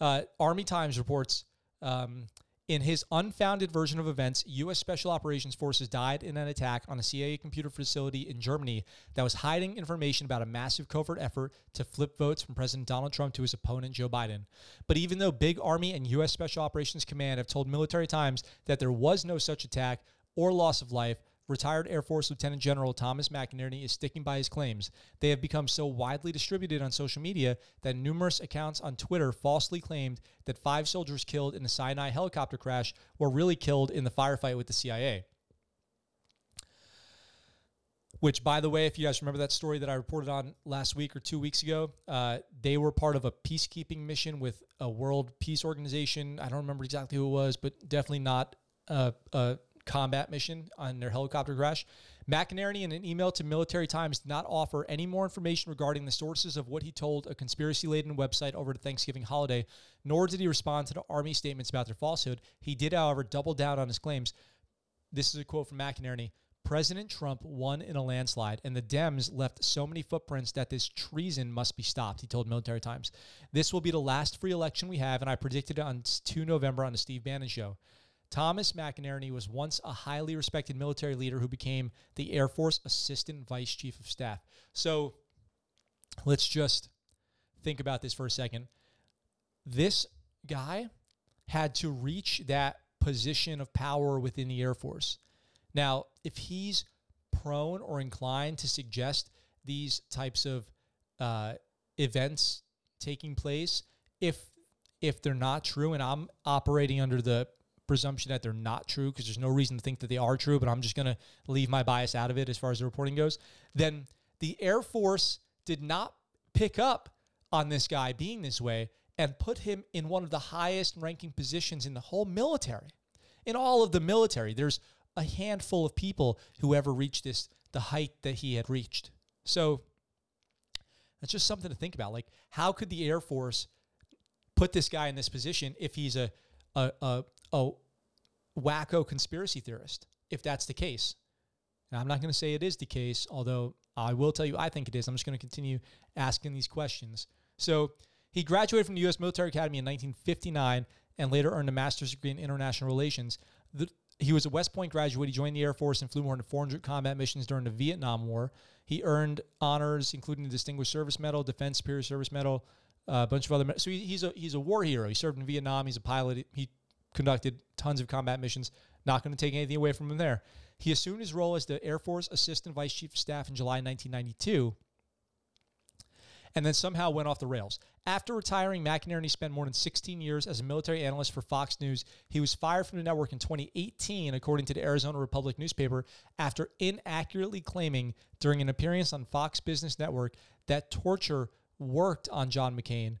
uh, Army Times reports um, in his unfounded version of events, U.S. Special Operations Forces died in an attack on a CIA computer facility in Germany that was hiding information about a massive covert effort to flip votes from President Donald Trump to his opponent, Joe Biden. But even though Big Army and U.S. Special Operations Command have told Military Times that there was no such attack or loss of life, retired Air Force Lieutenant General Thomas McInerney is sticking by his claims. They have become so widely distributed on social media that numerous accounts on Twitter falsely claimed that five soldiers killed in the Sinai helicopter crash were really killed in the firefight with the CIA. Which, by the way, if you guys remember that story that I reported on last week or two weeks ago, uh, they were part of a peacekeeping mission with a World Peace Organization. I don't remember exactly who it was, but definitely not a, a combat mission on their helicopter crash. McInerney, in an email to Military Times, did not offer any more information regarding the sources of what he told a conspiracy laden website over the Thanksgiving holiday, nor did he respond to the Army statements about their falsehood. He did, however, double down on his claims. This is a quote from McInerney. President Trump won in a landslide, and the Dems left so many footprints that this treason must be stopped, he told Military Times. This will be the last free election we have, and I predicted it on 2 November on the Steve Bannon show. Thomas McInerney was once a highly respected military leader who became the Air Force Assistant Vice Chief of Staff. So let's just think about this for a second. This guy had to reach that position of power within the Air Force. Now, if he's prone or inclined to suggest these types of uh, events taking place, if if they're not true, and I'm operating under the presumption that they're not true because there's no reason to think that they are true, but I'm just going to leave my bias out of it as far as the reporting goes, then the Air Force did not pick up on this guy being this way and put him in one of the highest ranking positions in the whole military. In all of the military, there's a handful of people who ever reached this the height that he had reached. So that's just something to think about. Like, how could the Air Force put this guy in this position if he's a a a, a wacko conspiracy theorist? If that's the case, I'm not going to say it is the case, although I will tell you I think it is. I'm just going to continue asking these questions. So he graduated from the U.S. Military Academy in 1959 and later earned a master's degree in international relations. The, he was a West Point graduate. He joined the Air Force and flew more than 400 combat missions during the Vietnam War. He earned honors, including the Distinguished Service Medal, Defense Superior Service Medal, uh, a bunch of other. So he, he's a he's a war hero. He served in Vietnam. He's a pilot. He conducted tons of combat missions. Not going to take anything away from him there. He assumed his role as the Air Force Assistant Vice Chief of Staff in July 1992 and then somehow went off the rails. After retiring, McInerney spent more than 16 years as a military analyst for Fox News. He was fired from the network in 2018, according to the Arizona Republic newspaper, after inaccurately claiming during an appearance on Fox Business Network that torture worked on John McCain,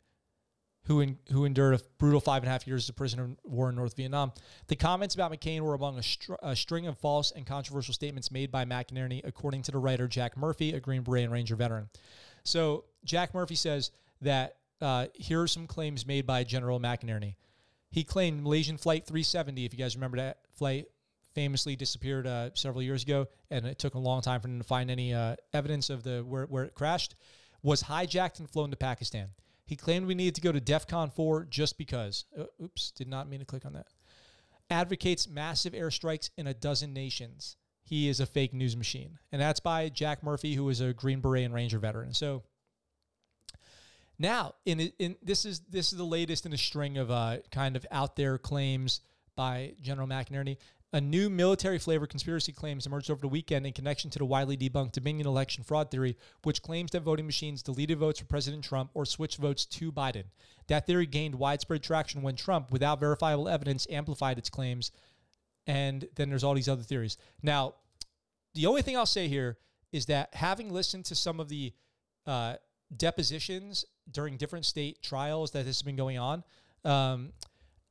who, in, who endured a brutal five and a half years as a prisoner of war in North Vietnam. The comments about McCain were among a, str- a string of false and controversial statements made by McInerney, according to the writer Jack Murphy, a Green Beret and Ranger veteran. So Jack Murphy says that uh, here are some claims made by General McInerney. He claimed Malaysian Flight 370, if you guys remember that flight, famously disappeared uh, several years ago, and it took a long time for them to find any uh, evidence of the where, where it crashed, was hijacked and flown to Pakistan. He claimed we needed to go to DEFCON 4 just because. Uh, oops, did not mean to click on that. Advocates massive airstrikes in a dozen nations. He is a fake news machine. And that's by Jack Murphy, who is a Green Beret and Ranger veteran. So now, in, in this is this is the latest in a string of uh, kind of out there claims by General McInerney. A new military flavor conspiracy claims emerged over the weekend in connection to the widely debunked Dominion election fraud theory, which claims that voting machines deleted votes for President Trump or switched votes to Biden. That theory gained widespread traction when Trump, without verifiable evidence, amplified its claims. And then there's all these other theories. Now, the only thing I'll say here is that having listened to some of the uh, depositions during different state trials that this has been going on. Um,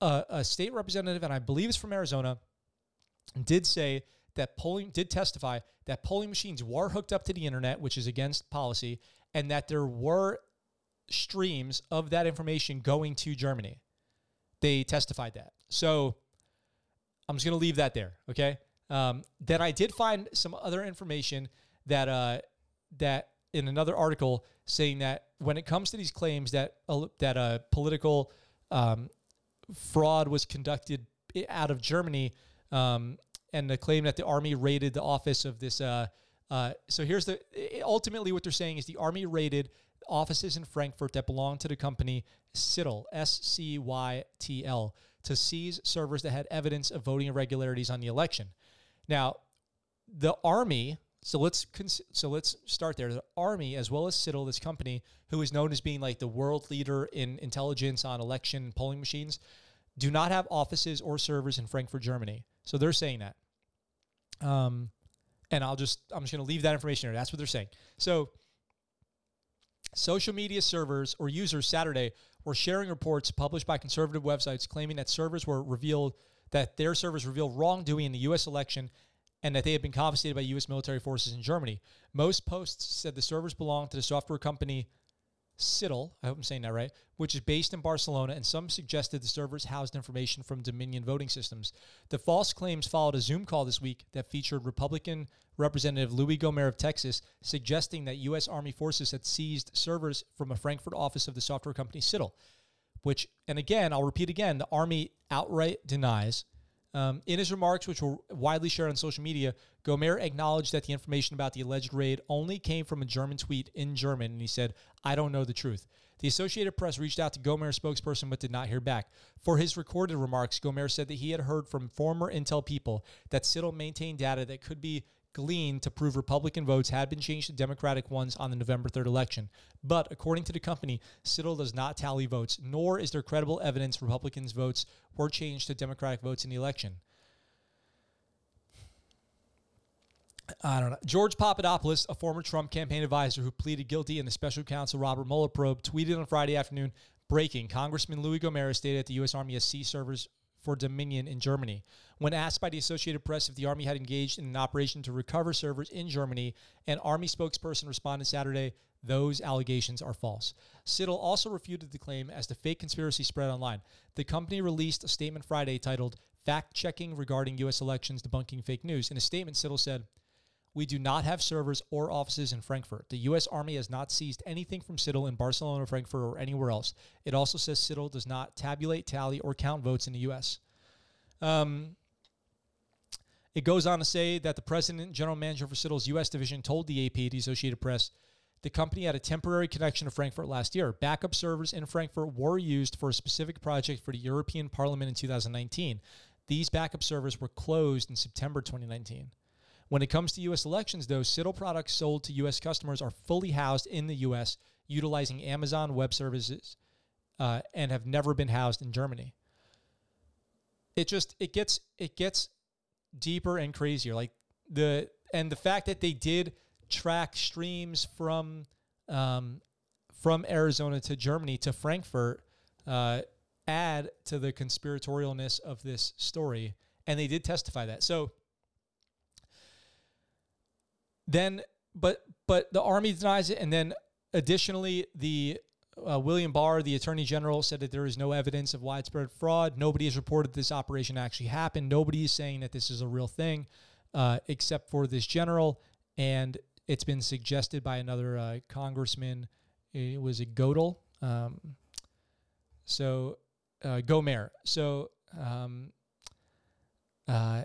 a, a state representative, and I believe it's from Arizona, did say that polling did testify that polling machines were hooked up to the internet, which is against policy, and that there were streams of that information going to Germany. They testified that. So I'm just going to leave that there. Okay. Um, then I did find some other information that uh, that in another article saying that when it comes to these claims that uh, that a uh, political um, fraud was conducted out of Germany, um, and the claim that the army raided the office of this. Uh, uh, so here's the ultimately what they're saying is the army raided offices in Frankfurt that belong to the company Scytl S C Y T L to seize servers that had evidence of voting irregularities on the election. Now, the army so let's cons- so let's start there. The army, as well as Scytl, this company who is known as being like the world leader in intelligence on election polling machines, do not have offices or servers in Frankfurt, Germany. So they're saying that. Um, and I'll just I'm just going to leave that information there. That's what they're saying. So social media servers or users Saturday were sharing reports published by conservative websites claiming that servers were revealed that their servers revealed wrongdoing in the U.S. election and that they had been confiscated by U.S. military forces in Germany. Most posts said the servers belonged to the software company Scytl, I hope I'm saying that right, which is based in Barcelona, and some suggested the servers housed information from Dominion voting systems. The false claims followed a Zoom call this week that featured Republican Representative Louis Gohmert of Texas, suggesting that U.S. Army forces had seized servers from a Frankfurt office of the software company Scytl, which, and again, I'll repeat again, the Army outright denies – um, in his remarks, which were widely shared on social media, Gohmert acknowledged that the information about the alleged raid only came from a German tweet in German, and he said, I don't know the truth. The Associated Press reached out to Gohmert's spokesperson but did not hear back. For his recorded remarks, Gohmert said that he had heard from former Intel people that Scytl maintained data that could be gleaned to prove Republican votes had been changed to Democratic ones on the November 3rd election. But according to the company, Scytl does not tally votes, nor is there credible evidence Republicans' votes were changed to Democratic votes in the election. I don't know. George Papadopoulos, a former Trump campaign advisor who pleaded guilty in the special counsel Robert Mueller probe, tweeted on Friday afternoon breaking Congressman Louis Gohmert stated that the U.S. Army has seized servers for Dominion in Germany. When asked by the Associated Press if the Army had engaged in an operation to recover servers in Germany, an Army spokesperson responded Saturday, those allegations are false. Citadel also refuted the claim as the fake conspiracy spread online. The company released a statement Friday titled Fact Checking Regarding U.S. Elections Debunking Fake News. In a statement, Citadel said, we do not have servers or offices in Frankfurt. The U.S. Army has not seized anything from Citadel in Barcelona, Frankfurt, or anywhere else. It also says Citadel does not tabulate, tally, or count votes in the U.S. Um, it goes on to say that the president and general manager for Citadel's U.S. division told the AP, the Associated Press, the company had a temporary connection to Frankfurt last year. Backup servers in Frankfurt were used for a specific project for the European Parliament in 2019. These backup servers were closed in September 2019. When it comes to U.S. elections, though, Citadel products sold to U.S. customers are fully housed in the U.S. utilizing Amazon Web Services uh, and have never been housed in Germany. It just it gets it gets deeper and crazier. Like the and the fact that they did track streams from um, from Arizona to Germany to Frankfurt uh, add to the conspiratorialness of this story, and they did testify that. So then, but but the army denies it, and then additionally, the uh, William Barr, the attorney general, said that there is no evidence of widespread fraud. Nobody has reported this operation actually happened. Nobody is saying that this is a real thing, uh, except for this general. And it's been suggested by another uh, congressman. It was a Godel. Um, so uh, Gohmert. So um, uh,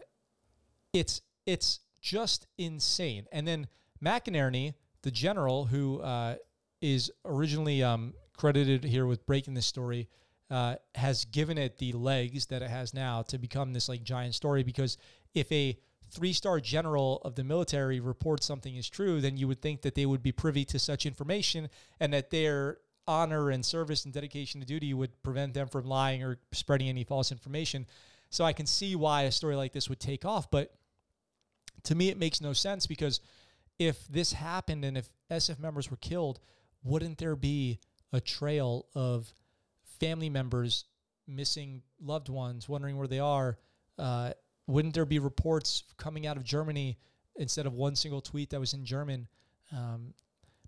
it's it's just insane. And then McInerney, the general who uh, is originally um, credited here with breaking this story, uh, has given it the legs that it has now to become this like giant story. Because if a three-star general of the military reports something is true, then you would think that they would be privy to such information and that their honor and service and dedication to duty would prevent them from lying or spreading any false information. So I can see why a story like this would take off, but to me, it makes no sense because if this happened and if SF members were killed, wouldn't there be a trail of family members missing loved ones, wondering where they are? Uh, wouldn't there be reports coming out of Germany instead of one single tweet that was in German? Um,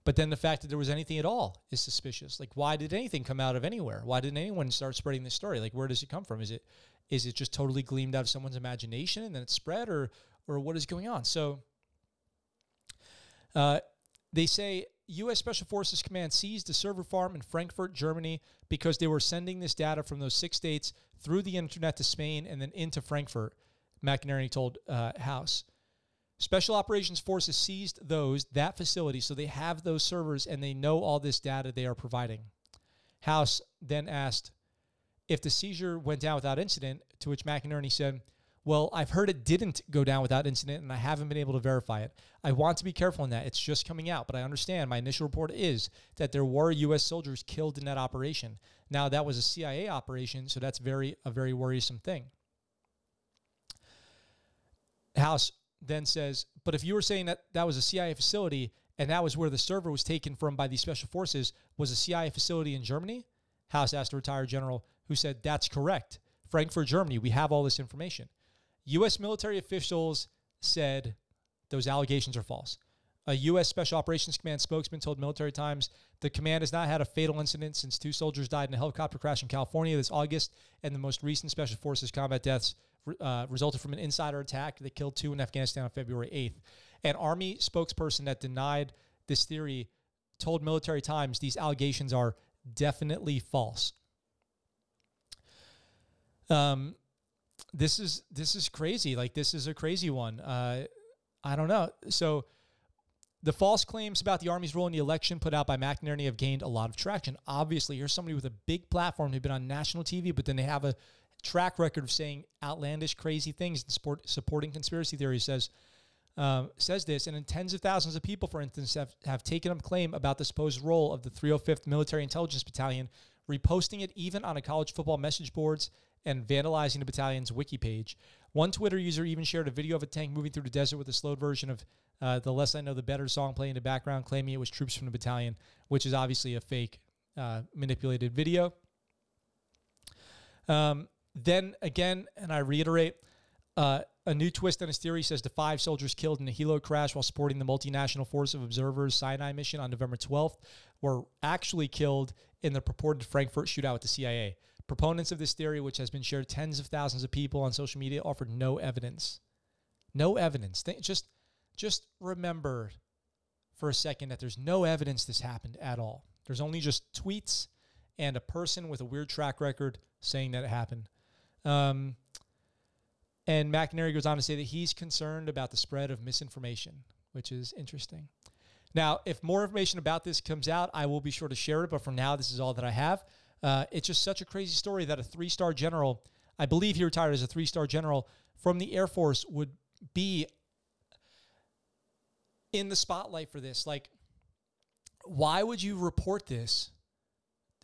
but then the fact that there was anything at all is suspicious. Like, why did anything come out of anywhere? Why didn't anyone start spreading this story? Like, where does it come from? Is it is it just totally gleamed out of someone's imagination and then it spread, or or what is going on. So uh, they say U.S. Special Forces Command seized a server farm in Frankfurt, Germany, because they were sending this data from those six states through the internet to Spain and then into Frankfurt. McInerney told uh, Howse. Special Operations Forces seized those, that facility, so they have those servers and they know all this data they are providing. Howse then asked if the seizure went down without incident, to which McInerney said, well, I've heard it didn't go down without incident, and I haven't been able to verify it. I want to be careful in that. It's just coming out, but I understand my initial report is that there were U.S. soldiers killed in that operation. Now, that was a CIA operation, so that's very a very worrisome thing. Howse then says, but if you were saying that that was a CIA facility and that was where the server was taken from by these special forces, was a CIA facility in Germany? Howse asked a retired general who said, that's correct. Frankfurt, Germany, we have all this information. U.S. military officials said those allegations are false. A U.S. Special Operations Command spokesman told Military Times the command has not had a fatal incident since two soldiers died in a helicopter crash in California this August, and the most recent Special Forces combat deaths uh, resulted from an insider attack that killed two in Afghanistan on February 8th. An Army spokesperson that denied this theory told Military Times these allegations are definitely false. Um, this is this is crazy. Like this is a crazy one. Uh, I don't know. So the false claims about the Army's role in the election put out by McInerney have gained a lot of traction. Obviously, here's somebody with a big platform who've been on national TV, but then they have a track record of saying outlandish, crazy things and support, supporting conspiracy theories. Says um, says this, and tens of thousands of people, for instance, have, have taken up claim about the supposed role of the 305th Military Intelligence Battalion, reposting it even on a college football message boards and vandalizing the battalion's wiki page. One Twitter user even shared a video of a tank moving through the desert with a slowed version of uh, The Less I Know, the Better song playing in the background, claiming it was troops from the battalion, which is obviously a fake, uh, manipulated video. Um, then again, and I reiterate, uh, a new twist on his theory says the five soldiers killed in a helo crash while supporting the multinational force of observers Sinai mission on November 12th were actually killed in the purported Frankfurt shootout with the CIA. Proponents of this theory, which has been shared tens of thousands of people on social media, offered no evidence. No evidence. Just, just remember for a second that there's no evidence this happened at all. There's only just tweets and a person with a weird track record saying that it happened. Um, and McInerney goes on to say that he's concerned about the spread of misinformation, which is interesting. Now, if more information about this comes out, I will be sure to share it. But for now, this is all that I have. Uh, it's just such a crazy story that a three star general, I believe he retired as a three star general from the Air Force, would be in the spotlight for this. Like, why would you report this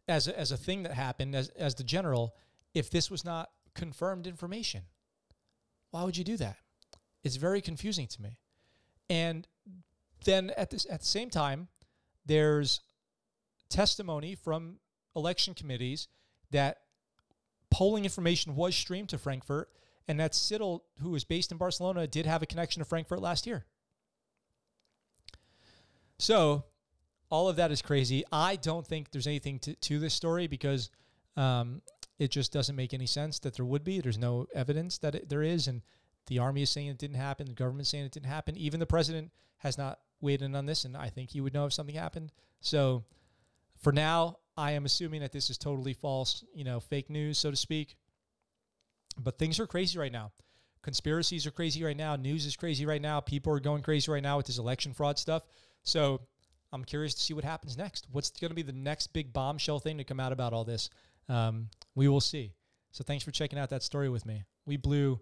as a, as a thing that happened as, as the general if this was not confirmed information? Why would you do that? It's very confusing to me. And then at this at the same time, there's testimony from election committees that polling information was streamed to Frankfurt and that Scytl, who is based in Barcelona, did have a connection to Frankfurt last year. So all of that is crazy. I don't think there's anything to, to this story because um, it just doesn't make any sense that there would be. There's no evidence that it, there is. And the army is saying it didn't happen. The government saying it didn't happen. Even the president has not weighed in on this. And I think he would know if something happened. So for now, I am assuming that this is totally false, you know, fake news, so to speak. But things are crazy right now. Conspiracies are crazy right now. News is crazy right now. People are going crazy right now with this election fraud stuff. So I'm curious to see what happens next. What's going to be the next big bombshell thing to come out about all this? Um, we will see. So thanks for checking out that story with me. We blew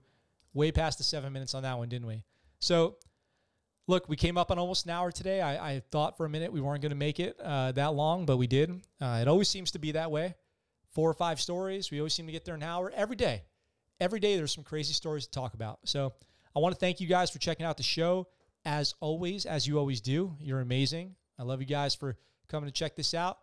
way past the seven minutes on that one, didn't we? So look, we came up on almost an hour today. I, I thought for a minute we weren't going to make it uh, that long, but we did. Uh, it always seems to be that way. Four or five stories. We always seem to get there an hour every day. Every day there's some crazy stories to talk about. So I want to thank you guys for checking out the show. As always, as you always do, you're amazing. I love you guys for coming to check this out,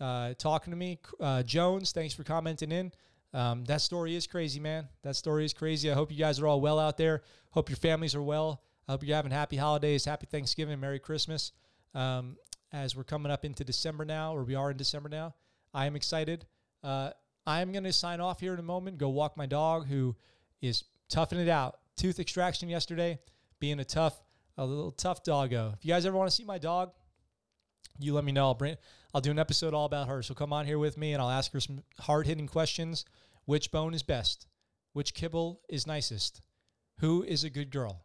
uh, talking to me. Uh, Jones, thanks for commenting in. Um, that story is crazy, man. That story is crazy. I hope you guys are all well out there. Hope your families are well. I hope you're having happy holidays, happy Thanksgiving, Merry Christmas. Um, as we're coming up into December now, or we are in December now, I am excited. Uh, I am going to sign off here in a moment, go walk my dog who is toughing it out. Tooth extraction yesterday, being a tough, a little tough doggo. If you guys ever want to see my dog, you let me know. I'll bring, I'll do an episode all about her. So come on here with me and I'll ask her some hard hitting questions. Which bone is best? Which kibble is nicest? Who is a good girl?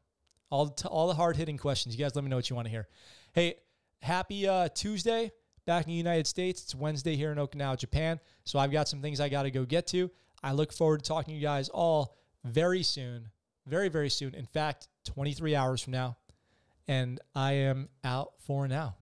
All the t- all the hard hitting questions. You guys, let me know what you want to hear. Hey, happy uh, Tuesday back in the United States. It's Wednesday here in Okinawa, Japan. So I've got some things I got to go get to. I look forward to talking to you guys all very soon, very very soon. In fact, 23 hours from now, and I am out for now.